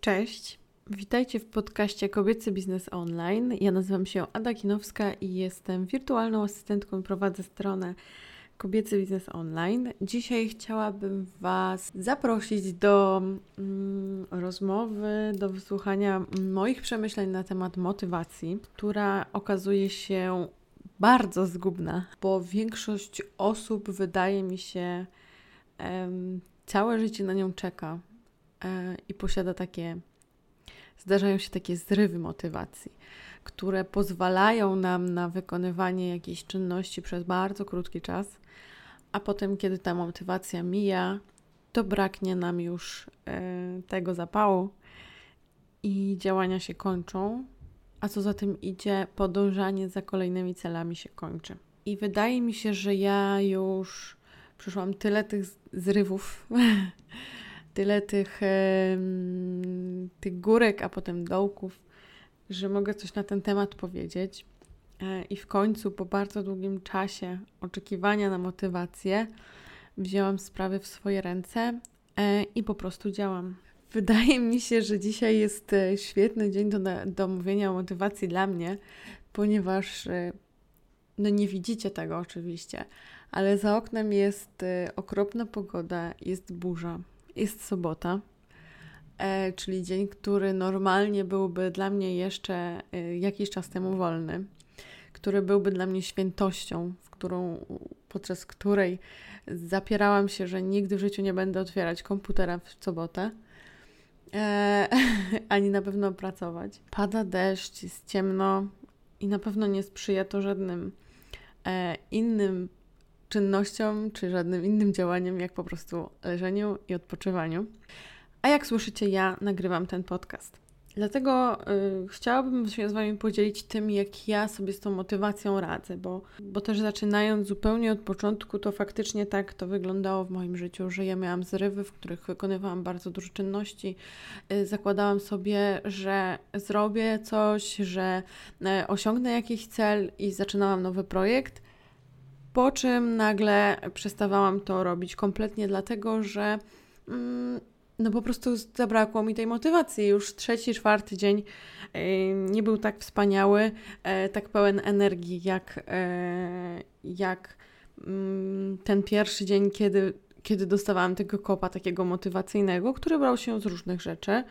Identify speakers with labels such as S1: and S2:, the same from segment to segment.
S1: Cześć, witajcie w podcaście Kobiecy Biznes Online. Ja nazywam się Ada Kinowska i jestem wirtualną asystentką i prowadzę stronę Kobiecy Biznes Online. Dzisiaj chciałabym Was zaprosić do mm, rozmowy, do wysłuchania moich przemyśleń na temat motywacji, która okazuje się bardzo zgubna, bo większość osób wydaje mi się em, całe życie na nią czeka i posiada takie, zdarzają się takie zrywy motywacji, które pozwalają nam na wykonywanie jakiejś czynności przez bardzo krótki czas, a potem, kiedy ta motywacja mija, to braknie nam już e, tego zapału i działania się kończą, a co za tym idzie, podążanie za kolejnymi celami się kończy. I wydaje mi się, że ja już przeszłam tyle tych zrywów, tyle tych, tych górek, a potem dołków, że mogę coś na ten temat powiedzieć. E, I w końcu, po bardzo długim czasie oczekiwania na motywację, wzięłam sprawy w swoje ręce e, i po prostu działam. Wydaje mi się, że dzisiaj jest e, świetny dzień do, do mówienia o motywacji dla mnie, ponieważ no nie widzicie tego oczywiście, ale za oknem jest okropna pogoda, jest burza, jest sobota, czyli dzień, który normalnie byłby dla mnie jeszcze jakiś czas temu wolny który byłby dla mnie świętością, w którą, podczas której zapierałam się, że nigdy w życiu nie będę otwierać komputera w sobotę. E, ani na pewno pracować. Pada deszcz, jest ciemno i na pewno nie sprzyja to żadnym e, innym czynnościom czy żadnym innym działaniom, jak po prostu leżeniu i odpoczywaniu. A jak słyszycie, ja nagrywam ten podcast. Dlatego y, chciałabym się z Wami podzielić tym, jak ja sobie z tą motywacją radzę, bo, bo też zaczynając zupełnie od początku, to faktycznie tak to wyglądało w moim życiu, że ja miałam zrywy, w których wykonywałam bardzo dużo czynności. Y, zakładałam sobie, że zrobię coś, że y, osiągnę jakiś cel i zaczynałam nowy projekt. Po czym nagle przestawałam to robić kompletnie, dlatego że mm, no po prostu zabrakło mi tej motywacji. Już trzeci, czwarty dzień e, nie był tak wspaniały, e, tak pełen energii, jak, e, jak mm, ten pierwszy dzień, kiedy, kiedy dostawałam tego kopa takiego motywacyjnego, który brał się z różnych rzeczy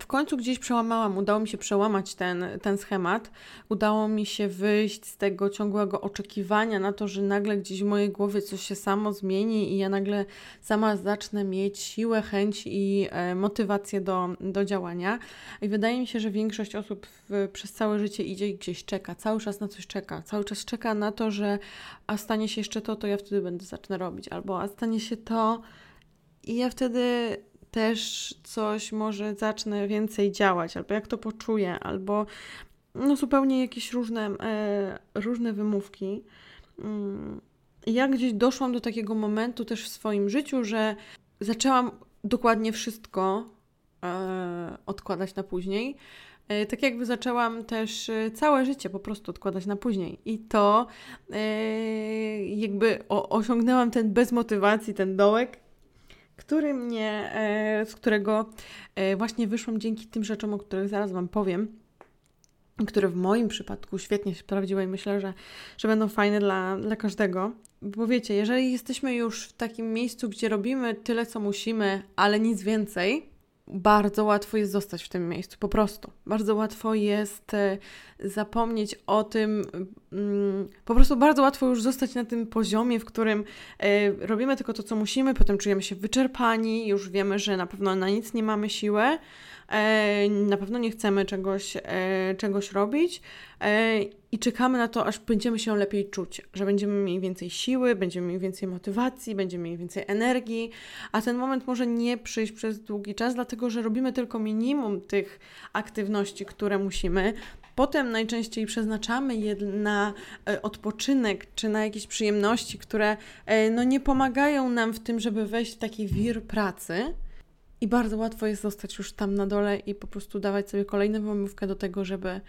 S1: w końcu gdzieś przełamałam, udało mi się przełamać ten, ten schemat. Udało mi się wyjść z tego ciągłego oczekiwania na to, że nagle gdzieś w mojej głowie coś się samo zmieni i ja nagle sama zacznę mieć siłę, chęć i e, motywację do, do działania. I wydaje mi się, że większość osób w, przez całe życie idzie i gdzieś czeka, cały czas na coś czeka, cały czas czeka na to, że a stanie się jeszcze to, to ja wtedy będę zacznę robić, albo a stanie się to i ja wtedy też coś może zacznę więcej działać, albo jak to poczuję, albo no zupełnie jakieś różne, e, różne wymówki. Mm, ja gdzieś doszłam do takiego momentu też w swoim życiu, że zaczęłam dokładnie wszystko e, odkładać na później. E, tak jakby zaczęłam też e, całe życie po prostu odkładać na później. I to e, jakby o, osiągnęłam ten bez motywacji, ten dołek który mnie, e, z którego e, właśnie wyszłam dzięki tym rzeczom, o których zaraz Wam powiem które w moim przypadku świetnie się sprawdziły i myślę, że, że będą fajne dla, dla każdego. Bo wiecie, jeżeli jesteśmy już w takim miejscu, gdzie robimy tyle, co musimy, ale nic więcej, bardzo łatwo jest zostać w tym miejscu, po prostu. Bardzo łatwo jest e, zapomnieć o tym, po prostu bardzo łatwo już zostać na tym poziomie, w którym e, robimy tylko to, co musimy, potem czujemy się wyczerpani, już wiemy, że na pewno na nic nie mamy siły, e, na pewno nie chcemy czegoś, czegoś robić i czekamy na to, aż będziemy się lepiej czuć, że będziemy mieli więcej siły, będziemy mieli więcej motywacji, będziemy mieli więcej energii, a ten moment może nie przyjść przez długi czas, dlatego że robimy tylko minimum tych aktywności, które musimy. Potem najczęściej przeznaczamy je na e, odpoczynek czy na jakieś przyjemności, które e, no, nie pomagają nam w tym, żeby wejść w taki wir pracy. I bardzo łatwo jest zostać już tam na dole i po prostu dawać sobie kolejną wymówkę do tego, żeby,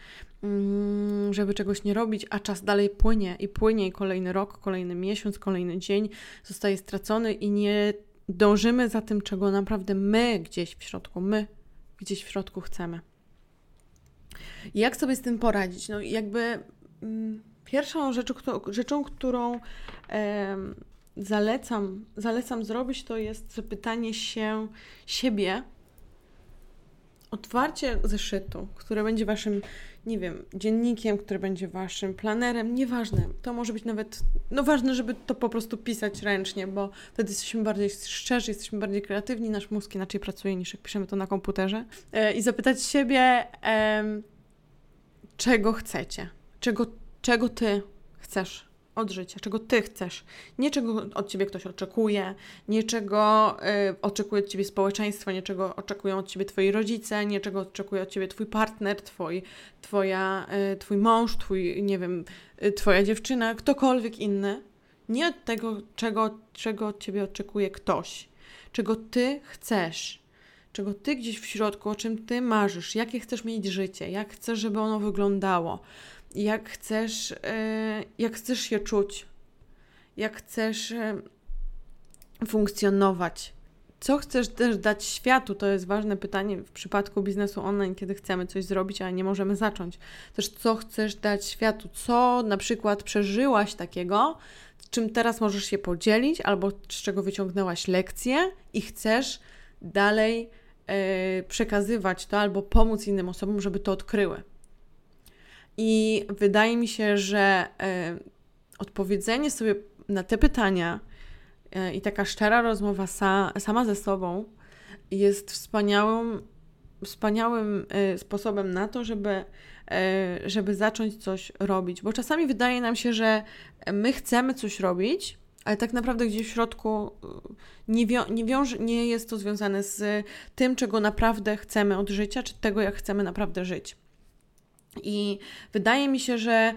S1: mm, żeby czegoś nie robić, a czas dalej płynie i płynie i kolejny rok, kolejny miesiąc, kolejny dzień zostaje stracony i nie dążymy za tym, czego naprawdę my gdzieś w środku, my gdzieś w środku chcemy. Jak sobie z tym poradzić? No jakby mm, pierwszą rzeczą, rzeczą którą e, zalecam, zalecam zrobić, to jest zapytanie się siebie, otwarcie zeszytu, które będzie waszym, nie wiem, dziennikiem, który będzie waszym planerem, nieważne. To może być nawet, no ważne, żeby to po prostu pisać ręcznie, bo wtedy jesteśmy bardziej szczerzy, jesteśmy bardziej kreatywni, nasz mózg inaczej pracuje niż jak piszemy to na komputerze. E, I zapytać siebie, e, czego chcecie, czego, czego ty chcesz od życia, czego ty chcesz. Nie czego od ciebie ktoś oczekuje, nie czego y, oczekuje od ciebie społeczeństwo, nie czego oczekują od ciebie twoi rodzice, nie czego oczekuje od ciebie twój partner, twoi, twoja, y, twój mąż, twój, nie wiem, y, twoja dziewczyna, ktokolwiek inny. Nie od tego, czego, czego od ciebie oczekuje ktoś, czego ty chcesz czego ty gdzieś w środku, o czym ty marzysz, jakie chcesz mieć życie, jak chcesz, żeby ono wyglądało, jak chcesz, e, jak chcesz się czuć, jak chcesz e, funkcjonować. Co chcesz też dać światu? To jest ważne pytanie w przypadku biznesu online, kiedy chcemy coś zrobić, ale nie możemy zacząć. Też co chcesz dać światu? Co na przykład przeżyłaś takiego, czym teraz możesz się podzielić, albo z czego wyciągnęłaś lekcję i chcesz dalej przekazywać to, albo pomóc innym osobom, żeby to odkryły. I wydaje mi się, że e, odpowiedzenie sobie na te pytania e, i taka szczera rozmowa sa, sama ze sobą jest wspaniałym, wspaniałym e, sposobem na to, żeby, żeby zacząć coś robić. Bo czasami wydaje nam się, że my chcemy coś robić, ale tak naprawdę gdzieś w środku nie, wią nie, wiąże, nie jest to związane z tym, czego naprawdę chcemy od życia, czy tego, jak chcemy naprawdę żyć. I wydaje mi się, że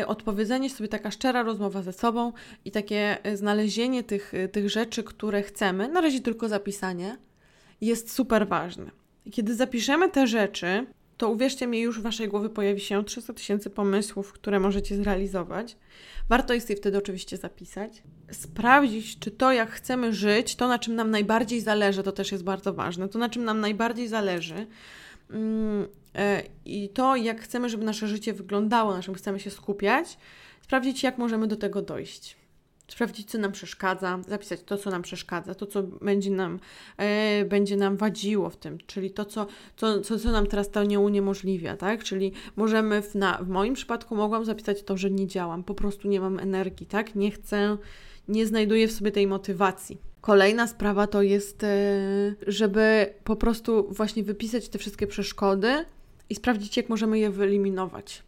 S1: y, odpowiedzenie sobie, taka szczera rozmowa ze sobą i takie y, znalezienie tych, y, tych rzeczy, które chcemy, na razie tylko zapisanie, jest super ważne. Kiedy zapiszemy te rzeczy, to uwierzcie mi, już w Waszej głowie pojawi się 300 tysięcy pomysłów, które możecie zrealizować. Warto jest je wtedy oczywiście zapisać. Sprawdzić, czy to, jak chcemy żyć, to, na czym nam najbardziej zależy, to też jest bardzo ważne. To, na czym nam najbardziej zależy, Mm, e, i to, jak chcemy, żeby nasze życie wyglądało, na czym chcemy się skupiać, sprawdzić, jak możemy do tego dojść. Sprawdzić, co nam przeszkadza, zapisać to, co nam przeszkadza, to, co będzie nam, e, będzie nam wadziło w tym, czyli to, co, co, co, co nam teraz to nie uniemożliwia, tak? Czyli możemy, w, na, w moim przypadku mogłam zapisać to, że nie działam, po prostu nie mam energii, tak? Nie chcę, nie znajduję w sobie tej motywacji. Kolejna sprawa to jest, e, żeby po prostu właśnie wypisać te wszystkie przeszkody i sprawdzić, jak możemy je wyeliminować.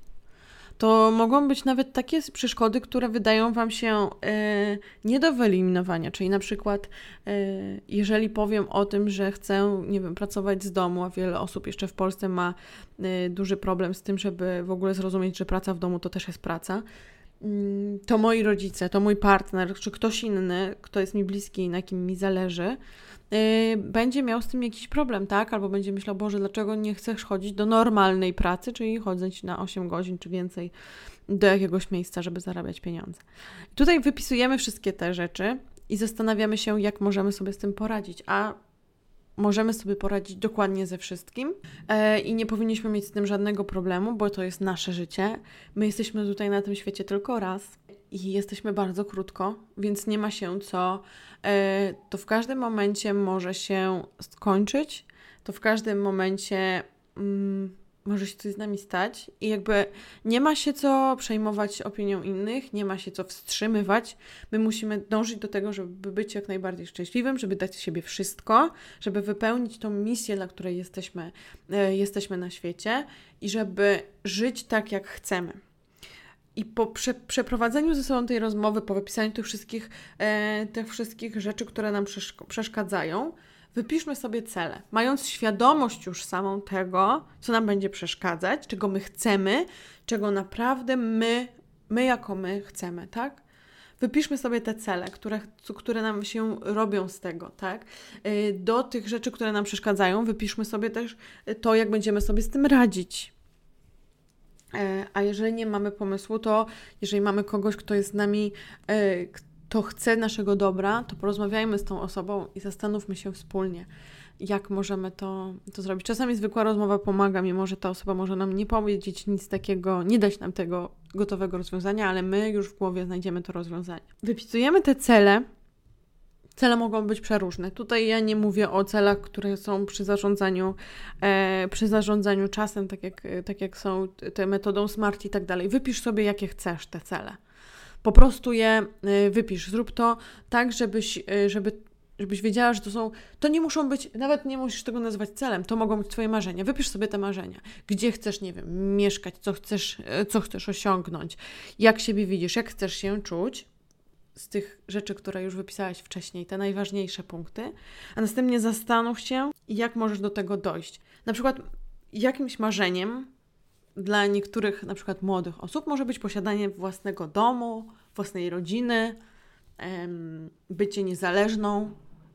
S1: To mogą być nawet takie przeszkody, które wydają Wam się e, nie do wyeliminowania, czyli na przykład, e, jeżeli powiem o tym, że chcę, nie wiem, pracować z domu, a wiele osób jeszcze w Polsce ma duży problem z tym, żeby w ogóle zrozumieć, że praca w domu to też jest praca to moi rodzice, to mój partner, czy ktoś inny, kto jest mi bliski i na kim mi zależy, yy, będzie miał z tym jakiś problem, tak? Albo będzie myślał, Boże, dlaczego nie chcesz chodzić do normalnej pracy, czyli chodzić na 8 godzin czy więcej do jakiegoś miejsca, żeby zarabiać pieniądze. Tutaj wypisujemy wszystkie te rzeczy i zastanawiamy się, jak możemy sobie z tym poradzić. A możemy sobie poradzić dokładnie ze wszystkim e, i nie powinniśmy mieć z tym żadnego problemu, bo to jest nasze życie. My jesteśmy tutaj na tym świecie tylko raz i jesteśmy bardzo krótko, więc nie ma się co. E, to w każdym momencie może się skończyć, to w każdym momencie. Mm, może się coś z nami stać i jakby nie ma się co przejmować opinią innych, nie ma się co wstrzymywać. My musimy dążyć do tego, żeby być jak najbardziej szczęśliwym, żeby dać siebie wszystko, żeby wypełnić tą misję, dla której jesteśmy, e, jesteśmy na świecie i żeby żyć tak, jak chcemy. I po prze, przeprowadzeniu ze sobą tej rozmowy, po wypisaniu tych wszystkich, e, tych wszystkich rzeczy, które nam przeszkadzają, wypiszmy sobie cele, mając świadomość już samą tego, co nam będzie przeszkadzać, czego my chcemy, czego naprawdę my, my jako my chcemy, tak? Wypiszmy sobie te cele, które, które nam się robią z tego, tak? Y, do tych rzeczy, które nam przeszkadzają, wypiszmy sobie też to, jak będziemy sobie z tym radzić. E, a jeżeli nie mamy pomysłu, to jeżeli mamy kogoś, kto jest z nami, e, to chce naszego dobra, to porozmawiajmy z tą osobą i zastanówmy się wspólnie. jak możemy to, to zrobić. Czasami zwykła rozmowa pomaga, mimo że ta osoba może nam nie powiedzieć nic takiego, nie dać nam tego gotowego rozwiązania, ale my już w głowie znajdziemy to rozwiązanie. Wypisujemy te cele. Cele mogą być przeróżne. Tutaj ja nie mówię o celach, które są przy zarządzaniu, e, przy zarządzaniu czasem, tak jak, tak jak są te metodą SMART i tak dalej. Wypisz sobie, jakie chcesz te cele. Po prostu je e, wypisz. Zrób to tak, żebyś, e, żeby żebyś wiedziała, że to są, to nie muszą być, nawet nie musisz tego nazywać celem, to mogą być Twoje marzenia. Wypisz sobie te marzenia. Gdzie chcesz, nie wiem, mieszkać, co chcesz, e, co chcesz osiągnąć, jak siebie widzisz, jak chcesz się czuć z tych rzeczy, które już wypisałaś wcześniej, te najważniejsze punkty, a następnie zastanów się, jak możesz do tego dojść. Na przykład jakimś marzeniem dla niektórych, na przykład młodych osób, może być posiadanie własnego domu, własnej rodziny, bycie niezależną,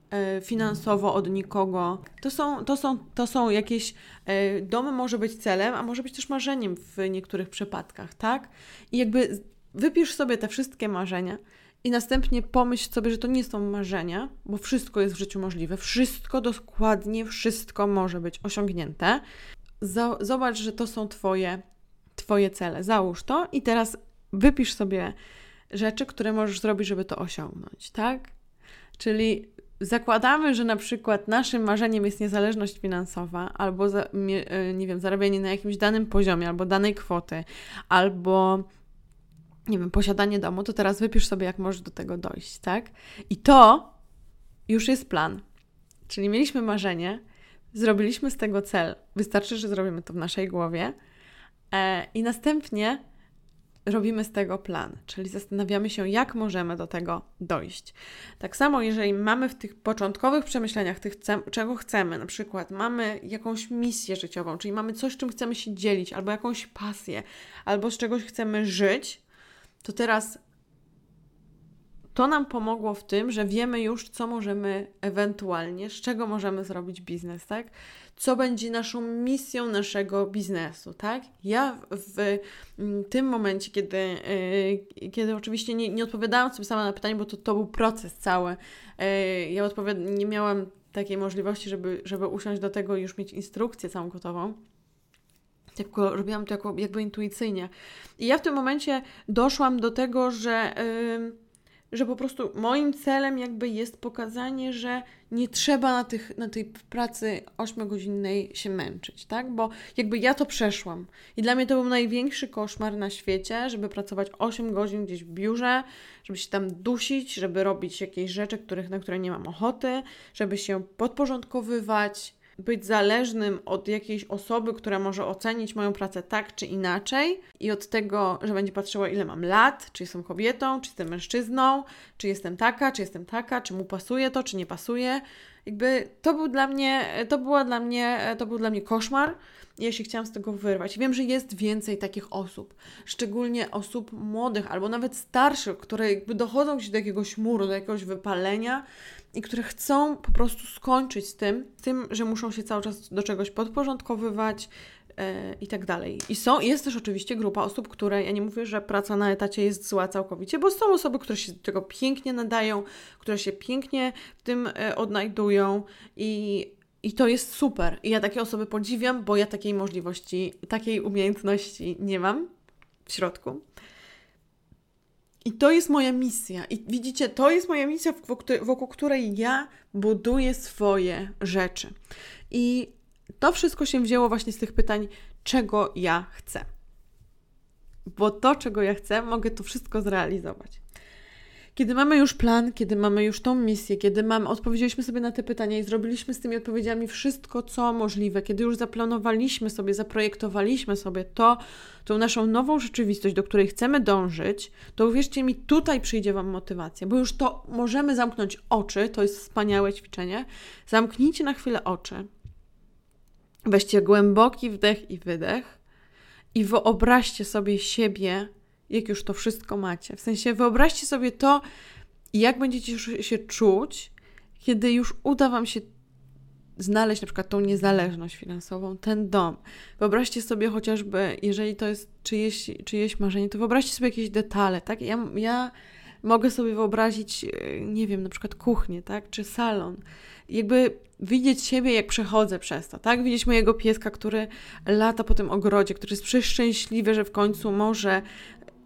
S1: E, finansowo od nikogo. To są, to są, to są jakieś. E, domy może być celem, a może być też marzeniem w niektórych przypadkach, tak? I jakby wypisz sobie te wszystkie marzenia i następnie pomyśl sobie, że to nie są marzenia, bo wszystko jest w życiu możliwe. Wszystko, dokładnie wszystko może być osiągnięte. Zobacz, że to są Twoje, twoje cele. Załóż to i teraz wypisz sobie rzeczy, które możesz zrobić, żeby to osiągnąć, tak? Czyli zakładamy, że na przykład naszym marzeniem jest niezależność finansowa, albo za, e, nie wiem, zarabianie na jakimś danym poziomie, albo danej kwoty, albo nie wiem, posiadanie domu, to teraz wypisz sobie, jak możesz do tego dojść, tak? I to już jest plan. Czyli mieliśmy marzenie, zrobiliśmy z tego cel. Wystarczy, że zrobimy to w naszej głowie. E, I następnie robimy z tego plan, czyli zastanawiamy się, jak możemy do tego dojść. Tak samo, jeżeli mamy w tych początkowych przemyśleniach, tych czego chcemy, na przykład mamy jakąś misję życiową, czyli mamy coś, czym chcemy się dzielić, albo jakąś pasję, albo z czegoś chcemy żyć, to teraz to nam pomogło w tym, że wiemy już, co możemy ewentualnie, z czego możemy zrobić biznes, tak? Co będzie naszą misją naszego biznesu, tak? Ja w tym momencie, kiedy, yy, kiedy oczywiście nie, nie odpowiadałam sobie sama na pytanie, bo to, to był proces cały. Yy, ja odpowiad- nie miałam takiej możliwości, żeby, żeby usiąść do tego i już mieć instrukcję całą gotową tylko robiłam to jako, jakby intuicyjnie. I ja w tym momencie doszłam do tego, że yy, że po prostu moim celem jakby jest pokazanie, że nie trzeba na, tych, na tej pracy 8-godzinnej się męczyć, tak? Bo jakby ja to przeszłam. I dla mnie to był największy koszmar na świecie, żeby pracować 8 godzin gdzieś w biurze, żeby się tam dusić, żeby robić jakieś rzeczy, których, na które nie mam ochoty, żeby się podporządkowywać, być zależnym od jakiejś osoby, która może ocenić moją pracę tak czy inaczej i od tego, że będzie patrzyła, ile mam lat, czy jestem kobietą, czy jestem mężczyzną, czy jestem taka, czy jestem taka, czy mu pasuje to, czy nie pasuje. Jakby to był dla mnie, to była dla mnie, to był dla mnie koszmar. Ja się chciałam z tego wyrwać. Wiem, że jest więcej takich osób, szczególnie osób młodych albo nawet starszych, które jakby dochodzą się do jakiegoś muru, do jakiegoś wypalenia i które chcą po prostu skończyć z tym, z tym, że muszą się cały czas do czegoś podporządkowywać i tak dalej. I są, jest też oczywiście grupa osób, które, ja nie mówię, że praca na etacie jest zła całkowicie, bo są osoby, które się do tego pięknie nadają, które się pięknie w tym yy, odnajdują i i to jest super. I ja takie osoby podziwiam, bo ja takiej możliwości, takiej umiejętności nie mam w środku. I to jest moja misja. I widzicie, to jest moja misja, wokół której ja buduję swoje rzeczy. I to wszystko się wzięło właśnie z tych pytań, czego ja chcę. Bo to, czego ja chcę, mogę to wszystko zrealizować. Kiedy mamy już plan, kiedy mamy już tą misję, kiedy mamy, odpowiedzieliśmy sobie na te pytania i zrobiliśmy z tymi odpowiedziami wszystko, co możliwe, kiedy już zaplanowaliśmy sobie, zaprojektowaliśmy sobie to, tą naszą nową rzeczywistość, do której chcemy dążyć, to uwierzcie mi, tutaj przyjdzie Wam motywacja, bo już to możemy zamknąć oczy, to jest wspaniałe ćwiczenie. Zamknijcie na chwilę oczy. Weźcie głęboki wdech i wydech i wyobraźcie sobie siebie jak już to wszystko macie. W sensie wyobraźcie sobie to, jak będziecie się czuć, kiedy już uda Wam się znaleźć na przykład tą niezależność finansową, ten dom. Wyobraźcie sobie chociażby, jeżeli to jest czyjeś, czyjeś marzenie, to wyobraźcie sobie jakieś detale, tak? Ja, ja mogę sobie wyobrazić, e, nie wiem, na przykład kuchnię, tak? Czy salon. Jakby widzieć siebie, jak przechodzę przez to, tak? Widzieć mojego pieska, który lata po tym ogrodzie, który jest przeszczęśliwy, że w końcu może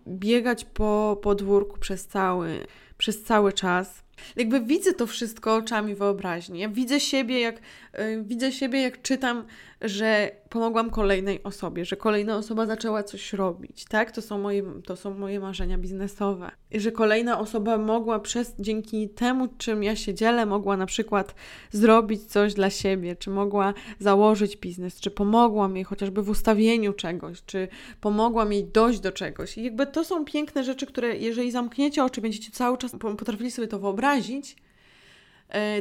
S1: biegać po podwórku przez cały, przez cały czas. Jakby widzę to wszystko oczami wyobraźni. Ja widzę siebie, jak, yy, widzę siebie, jak czytam że pomogłam kolejnej osobie, że kolejna osoba zaczęła coś robić, tak? To są moje, to są moje marzenia biznesowe. I że kolejna osoba mogła przez, dzięki temu, czym ja się dzielę, mogła na przykład zrobić coś dla siebie, czy mogła założyć biznes, czy pomogłam jej chociażby w ustawieniu czegoś, czy pomogłam jej dojść do czegoś. I jakby to są piękne rzeczy, które jeżeli zamkniecie oczy, będziecie cały czas potrafili sobie to wyobrazić,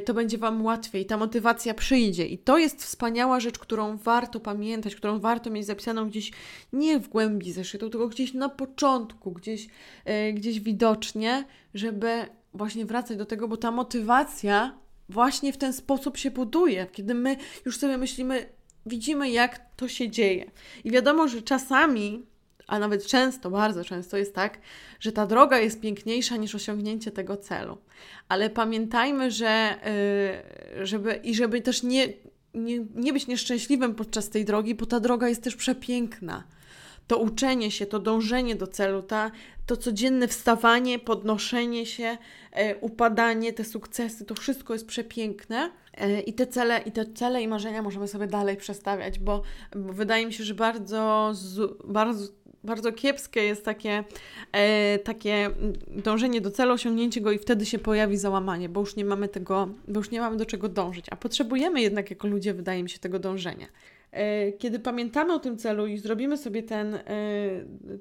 S1: to będzie Wam łatwiej, ta motywacja przyjdzie. I to jest wspaniała rzecz, którą warto pamiętać, którą warto mieć zapisaną gdzieś nie w głębi zeszytu, tylko gdzieś na początku, gdzieś, e, gdzieś widocznie, żeby właśnie wracać do tego, bo ta motywacja właśnie w ten sposób się buduje, kiedy my już sobie myślimy, widzimy, jak to się dzieje. I wiadomo, że czasami a nawet często, bardzo często jest tak, że ta droga jest piękniejsza niż osiągnięcie tego celu. Ale pamiętajmy, że yy, żeby i żeby też nie, nie, nie być nieszczęśliwym podczas tej drogi, bo ta droga jest też przepiękna. To uczenie się, to dążenie do celu, ta, to codzienne wstawanie, podnoszenie się, e, upadanie, te sukcesy, to wszystko jest przepiękne. E, I te, cele, I te cele i marzenia możemy sobie dalej przestawiać, bo, bo wydaje mi się, że bardzo, bardzo bardzo kiepskie jest takie, e, takie dążenie do celu, osiągnięcie go i wtedy się pojawi załamanie, bo już nie mamy tego, bo już nie mamy do czego dążyć, a potrzebujemy jednak jako ludzie, wydaje mi się, tego dążenia. E, kiedy pamiętamy o tym celu i zrobimy sobie ten, e,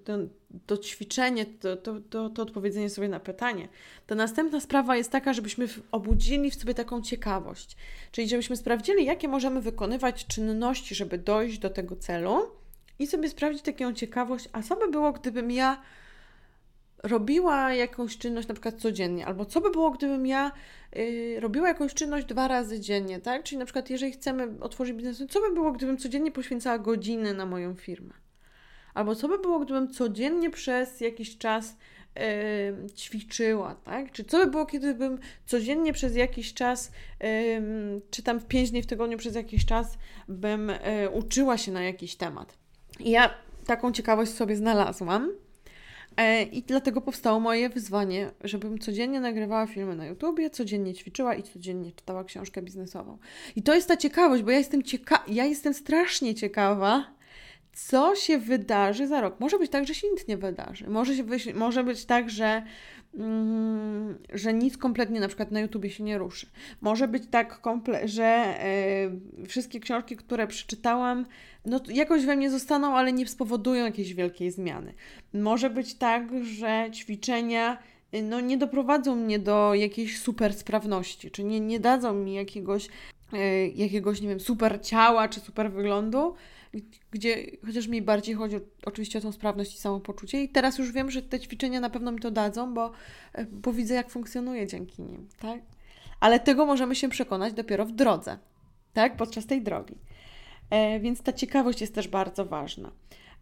S1: ten to ćwiczenie, to, to, to, to odpowiedzenie sobie na pytanie, to następna sprawa jest taka, żebyśmy obudzili w sobie taką ciekawość, czyli żebyśmy sprawdzili, jakie możemy wykonywać czynności, żeby dojść do tego celu, i sobie sprawdzić taką ciekawość, a co by było, gdybym ja robiła jakąś czynność na przykład codziennie, albo co by było, gdybym ja yy, robiła jakąś czynność dwa razy dziennie, tak? Czyli na przykład, jeżeli chcemy otworzyć biznes, co by było, gdybym codziennie poświęcała godziny na moją firmę? Albo co by było, gdybym codziennie przez jakiś czas yy, ćwiczyła, tak? Czy co by było, kiedybym codziennie przez jakiś czas, czy tam w pięć dni w tygodniu przez jakiś czas bym y, uczyła się na jakiś temat? Ja taką ciekawość sobie znalazłam. E, I dlatego powstało moje wyzwanie, żebym codziennie nagrywała filmy na YouTubie, codziennie ćwiczyła i codziennie czytała książkę biznesową. I to jest ta ciekawość, bo ja jestem, cieka ja jestem strasznie ciekawa, co się wydarzy za rok. Może być tak, że się nic nie wydarzy. Może, się, może być tak, że Mm, że nic kompletnie na przykład na YouTubie się nie ruszy. Może być tak, komple- że yy, wszystkie książki, które przeczytałam, no jakoś we mnie zostaną, ale nie spowodują jakiejś wielkiej zmiany. Może być tak, że ćwiczenia y, no, nie doprowadzą mnie do jakiejś super sprawności, czy nie, nie dadzą mi jakiegoś, yy, jakiegoś, nie wiem, super ciała, czy super wyglądu, gdzie chociaż mi bardziej chodzi oczywiście o tą sprawność i samopoczucie. I teraz już wiem, że te ćwiczenia na pewno mi to dadzą, bo, e, bo widzę, jak funkcjonuje dzięki nim, tak? Ale tego możemy się przekonać dopiero w drodze, tak? Podczas tej drogi. E, więc ta ciekawość jest też bardzo ważna.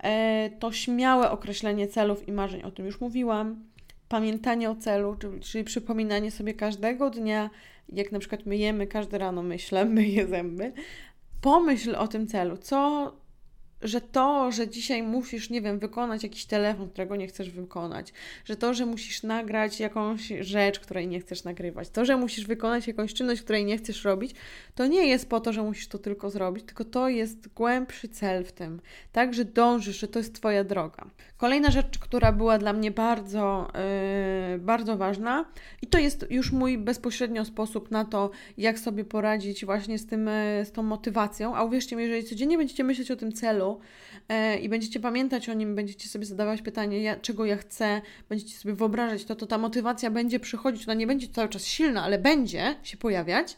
S1: E, to śmiałe określenie celów i marzeń, o tym już mówiłam. Pamiętanie o celu, czyli, czyli przypominanie sobie każdego dnia, jak na przykład myjemy każde rano, myślę, myję zęby, pomyśl o tym celu, co że to, że dzisiaj musisz, nie wiem, wykonać jakiś telefon, którego nie chcesz wykonać, że to, że musisz nagrać jakąś rzecz, której nie chcesz nagrywać, to, że musisz wykonać jakąś czynność, której nie chcesz robić, to nie jest po to, że musisz to tylko zrobić, tylko to jest głębszy cel w tym, tak, że dążysz, że to jest Twoja droga. Kolejna rzecz, która była dla mnie bardzo, yy, bardzo ważna i to jest już mój bezpośrednio sposób na to, jak sobie poradzić właśnie z, tym, yy, z tą motywacją, a uwierzcie mi, jeżeli codziennie będziecie myśleć o tym celu, e, i będziecie pamiętać o nim, będziecie sobie zadawać pytanie, ja, czego ja chcę, będziecie sobie wyobrażać to, to ta motywacja będzie przychodzić, ona nie będzie cały czas silna, ale będzie się pojawiać.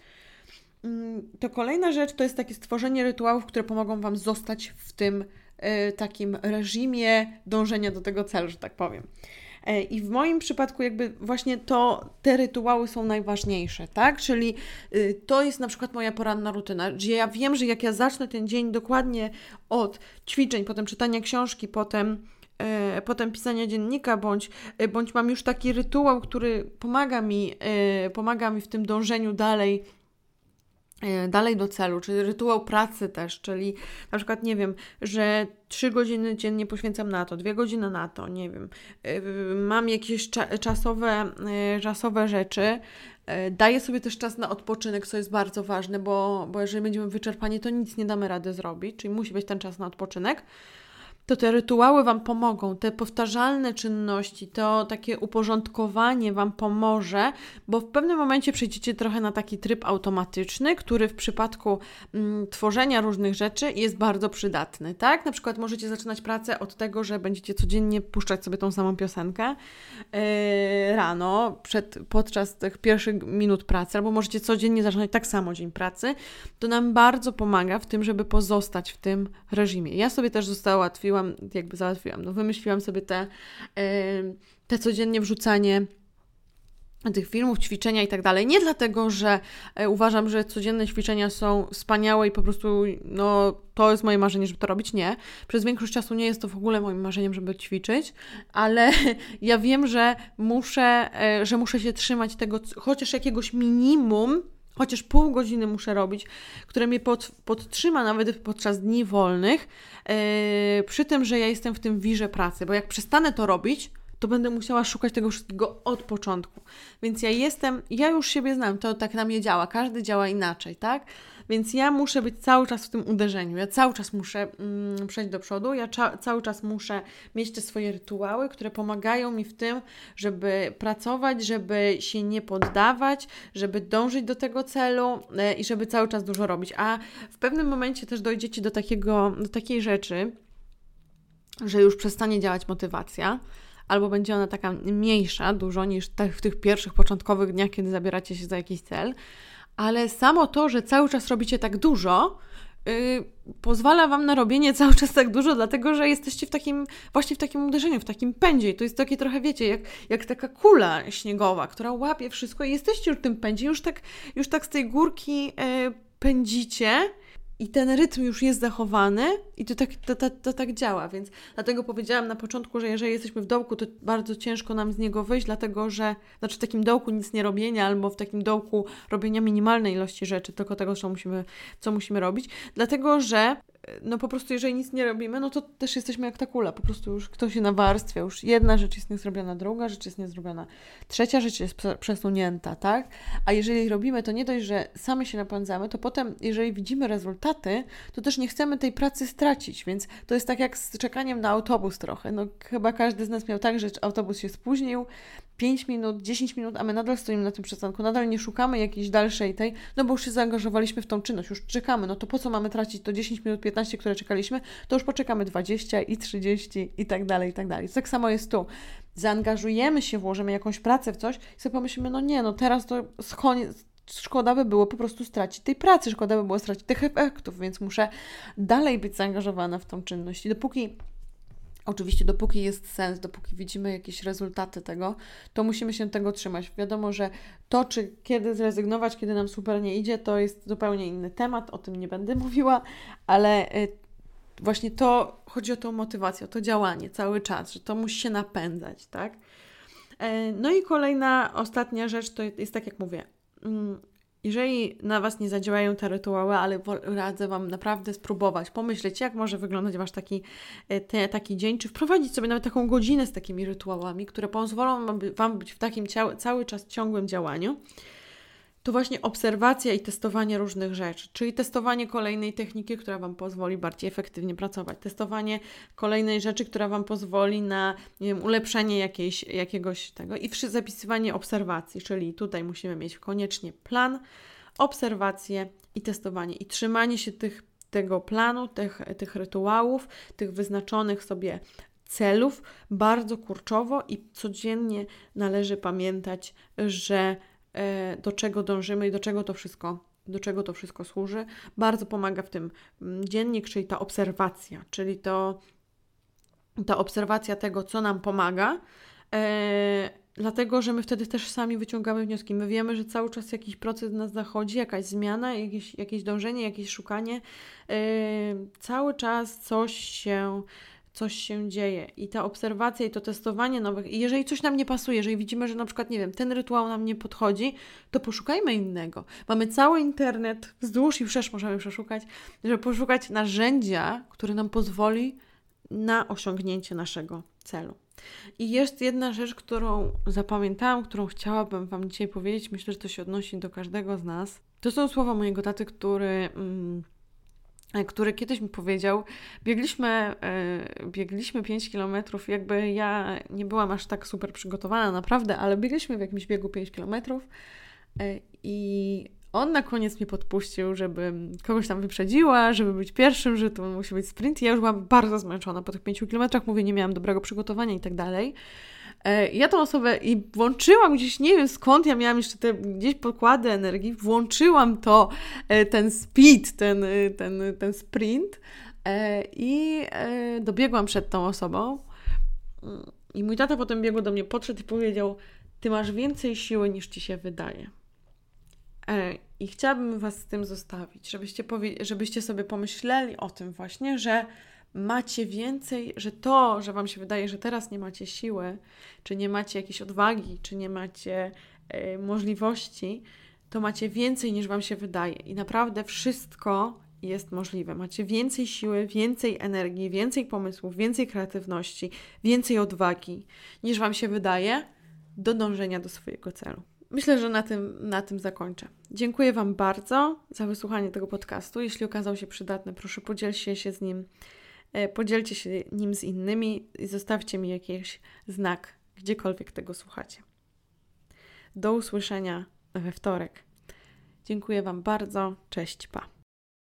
S1: Mm, to kolejna rzecz to jest takie stworzenie rytuałów, które pomogą Wam zostać w tym y, takim reżimie dążenia do tego celu, że tak powiem. E, I w moim przypadku jakby właśnie to, te rytuały są najważniejsze, tak? Czyli y, to jest na przykład moja poranna rutyna, gdzie ja wiem, że jak ja zacznę ten dzień dokładnie od ćwiczeń, potem czytania książki, potem e, potem pisania dziennika, bądź, e, bądź mam już taki rytuał, który pomaga mi, pomaga mi w tym dążeniu dalej dalej do celu, czyli rytuał pracy też, czyli na przykład, nie wiem, że trzy godziny dziennie poświęcam na to, dwie godziny na to, nie wiem, e, mam jakieś cza czasowe, czasowe rzeczy, daję sobie też czas na odpoczynek, co jest bardzo ważne, bo, bo jeżeli będziemy wyczerpani, to nic nie damy rady zrobić, czyli musi być ten czas na odpoczynek to te rytuały Wam pomogą, te powtarzalne czynności, to takie uporządkowanie Wam pomoże, bo w pewnym momencie przejdziecie trochę na taki tryb automatyczny, który w przypadku mm, tworzenia różnych rzeczy jest bardzo przydatny, tak? Na przykład możecie zaczynać pracę od tego, że będziecie codziennie puszczać sobie tą samą piosenkę yy, rano, przed, podczas tych pierwszych minut pracy, albo możecie codziennie zaczynać tak samo dzień pracy. To nam bardzo pomaga w tym, żeby pozostać w tym reżimie. Ja sobie też została łatwiła załatwiłam, jakby załatwiłam, no wymyśliłam sobie te, te codziennie wrzucanie tych filmów, ćwiczenia i tak dalej. Nie dlatego, że e, uważam, że codzienne ćwiczenia są wspaniałe i po prostu no, to jest moje marzenie, żeby to robić. Nie. Przez większość czasu nie jest to w ogóle moim marzeniem, żeby ćwiczyć, ale ja wiem, że muszę, e, że muszę się trzymać tego, chociaż jakiegoś minimum, chociaż pół godziny muszę robić, które mnie pod, podtrzyma nawet podczas dni wolnych, yy, przy tym, że ja jestem w tym wirze pracy, bo jak przestanę to robić, to będę musiała szukać tego wszystkiego od początku. Więc ja jestem, ja już siebie znam, to tak na mnie działa, każdy działa inaczej, tak? Więc ja muszę być cały czas w tym uderzeniu, ja cały czas muszę mm, przejść do przodu, ja cały czas muszę mieć te swoje rytuały, które pomagają mi w tym, żeby pracować, żeby się nie poddawać, żeby dążyć do tego celu e, i żeby cały czas dużo robić. A w pewnym momencie też dojdziecie do, takiego, do takiej rzeczy, że już przestanie działać motywacja, albo będzie ona taka mniejsza dużo niż w tych pierwszych początkowych dniach, kiedy zabieracie się za jakiś cel, ale samo to, że cały czas robicie tak dużo, Yy, pozwala Wam na robienie cały czas tak dużo, dlatego że jesteście w takim, właśnie w takim uderzeniu, w takim pędzie. I to jest takie trochę, wiecie, jak, jak taka kula śniegowa, która łapie wszystko i jesteście już w tym pędzie, już tak, już tak z tej górki yy, pędzicie i ten rytm już jest zachowany i to tak, to, to, to, tak działa, więc dlatego powiedziałam na początku, że jeżeli jesteśmy w dołku, to bardzo ciężko nam z niego wyjść, dlatego że, znaczy w takim dołku nic nie robienia albo w takim dołku robienia minimalnej ilości rzeczy, tylko tego, co musimy, co musimy robić, dlatego że no po prostu jeżeli nic nie robimy, no to też jesteśmy jak ta kula, po prostu już ktoś się nawarstwia, już jedna rzecz jest niezrobiona, druga rzecz jest niezrobiona, trzecia rzecz jest przesunięta, tak? A jeżeli robimy, to nie dość, że sami się napędzamy, to potem, jeżeli widzimy rezultaty, to też nie chcemy tej pracy stracić, więc to jest tak jak z czekaniem na autobus trochę, no chyba każdy z nas miał tak, że autobus się spóźnił, 5 minut, 10 minut, a my nadal stoimy na tym przystanku, nadal nie szukamy jakiejś dalszej tej, no bo już się zaangażowaliśmy w tą czynność, już czekamy, no to po co mamy tracić to 10 minut, 15, które czekaliśmy, to już poczekamy 20 i 30 i tak dalej, i tak dalej. Tak samo jest tu. Zaangażujemy się, włożymy jakąś pracę w coś i sobie pomyślimy, no nie, no teraz to szkoda by było po prostu stracić tej pracy, szkoda by było stracić tych efektów, więc muszę dalej być zaangażowana w tą czynność. I dopóki Oczywiście, dopóki jest sens, dopóki widzimy jakieś rezultaty tego, to musimy się tego trzymać. Wiadomo, że to, czy kiedy zrezygnować, kiedy nam super nie idzie, to jest zupełnie inny temat, o tym nie będę mówiła, ale y, właśnie to chodzi o tą motywację, o to działanie cały czas, że to musi się napędzać, tak? E, no i kolejna, ostatnia rzecz to jest tak, jak mówię, mm, jeżeli na Was nie zadziałają te rytuały, ale radzę Wam naprawdę spróbować, pomyśleć, jak może wyglądać Wasz taki, e, te, taki dzień, czy wprowadzić sobie nawet taką godzinę z takimi rytuałami, które pozwolą Wam być w takim cały czas ciągłym działaniu to właśnie obserwacja i testowanie różnych rzeczy, czyli testowanie kolejnej techniki, która Wam pozwoli bardziej efektywnie pracować, testowanie kolejnej rzeczy, która Wam pozwoli na nie wiem, ulepszenie jakiejś, jakiegoś tego i zapisywanie obserwacji, czyli tutaj musimy mieć koniecznie plan, obserwacje i testowanie. I trzymanie się tych, tego planu, tych, tych rytuałów, tych wyznaczonych sobie celów bardzo kurczowo i codziennie należy pamiętać, że do czego dążymy i do czego to wszystko, do czego to wszystko służy. Bardzo pomaga w tym mm, dziennik, czyli ta obserwacja, czyli to ta obserwacja tego, co nam pomaga. E, dlatego, że my wtedy też sami wyciągamy wnioski. My wiemy, że cały czas jakiś proces nas zachodzi, jakaś zmiana, jakieś, jakieś dążenie, jakieś szukanie. E, cały czas coś się coś się dzieje i ta obserwacja i to testowanie nowych, i jeżeli coś nam nie pasuje, jeżeli widzimy, że na przykład, nie wiem, ten rytuał nam nie podchodzi, to poszukajmy innego. Mamy cały internet, wzdłuż i wszerz możemy przeszukać, żeby poszukać narzędzia, które nam pozwoli na osiągnięcie naszego celu. I jest jedna rzecz, którą zapamiętałam, którą chciałabym Wam dzisiaj powiedzieć. Myślę, że to się odnosi do każdego z nas. To są słowa mojego taty, który. Mm, który kiedyś mi powiedział, biegliśmy, e, biegliśmy 5 kilometrów, jakby ja nie byłam aż tak super przygotowana, naprawdę, ale biegliśmy w jakimś biegu 5 kilometrów e, i on na koniec mnie podpuścił, żeby kogoś tam wyprzedziła, żeby być pierwszym, że to musi być sprint. I ja już byłam bardzo zmęczona po tych pięciu kilometrach, mówię, nie miałam dobrego przygotowania i tak dalej. E, ja tą osobę i włączyłam gdzieś, nie wiem skąd ja miałam jeszcze te gdzieś pokłady energii, włączyłam to, e, ten speed, ten, e, ten, ten sprint i dobiegłam przed tą osobą. I mój tata potem biegł do mnie, podszedł i powiedział: Ty masz więcej siły niż ci się wydaje. I chciałabym Was z tym zostawić, żebyście, żebyście sobie pomyśleli o tym właśnie, że macie więcej, że to, że Wam się wydaje, że teraz nie macie siły, czy nie macie jakiejś odwagi, czy nie macie y, możliwości, to macie więcej niż Wam się wydaje. I naprawdę wszystko jest możliwe. Macie więcej siły, więcej energii, więcej pomysłów, więcej kreatywności, więcej odwagi niż Wam się wydaje do dążenia do swojego celu. Myślę, że na tym, na tym zakończę. Dziękuję Wam bardzo za wysłuchanie tego podcastu. Jeśli okazał się przydatny, proszę podzielcie się z nim, podzielcie się nim z innymi i zostawcie mi jakiś znak, gdziekolwiek tego słuchacie. Do usłyszenia we wtorek. Dziękuję Wam bardzo. Cześć, pa.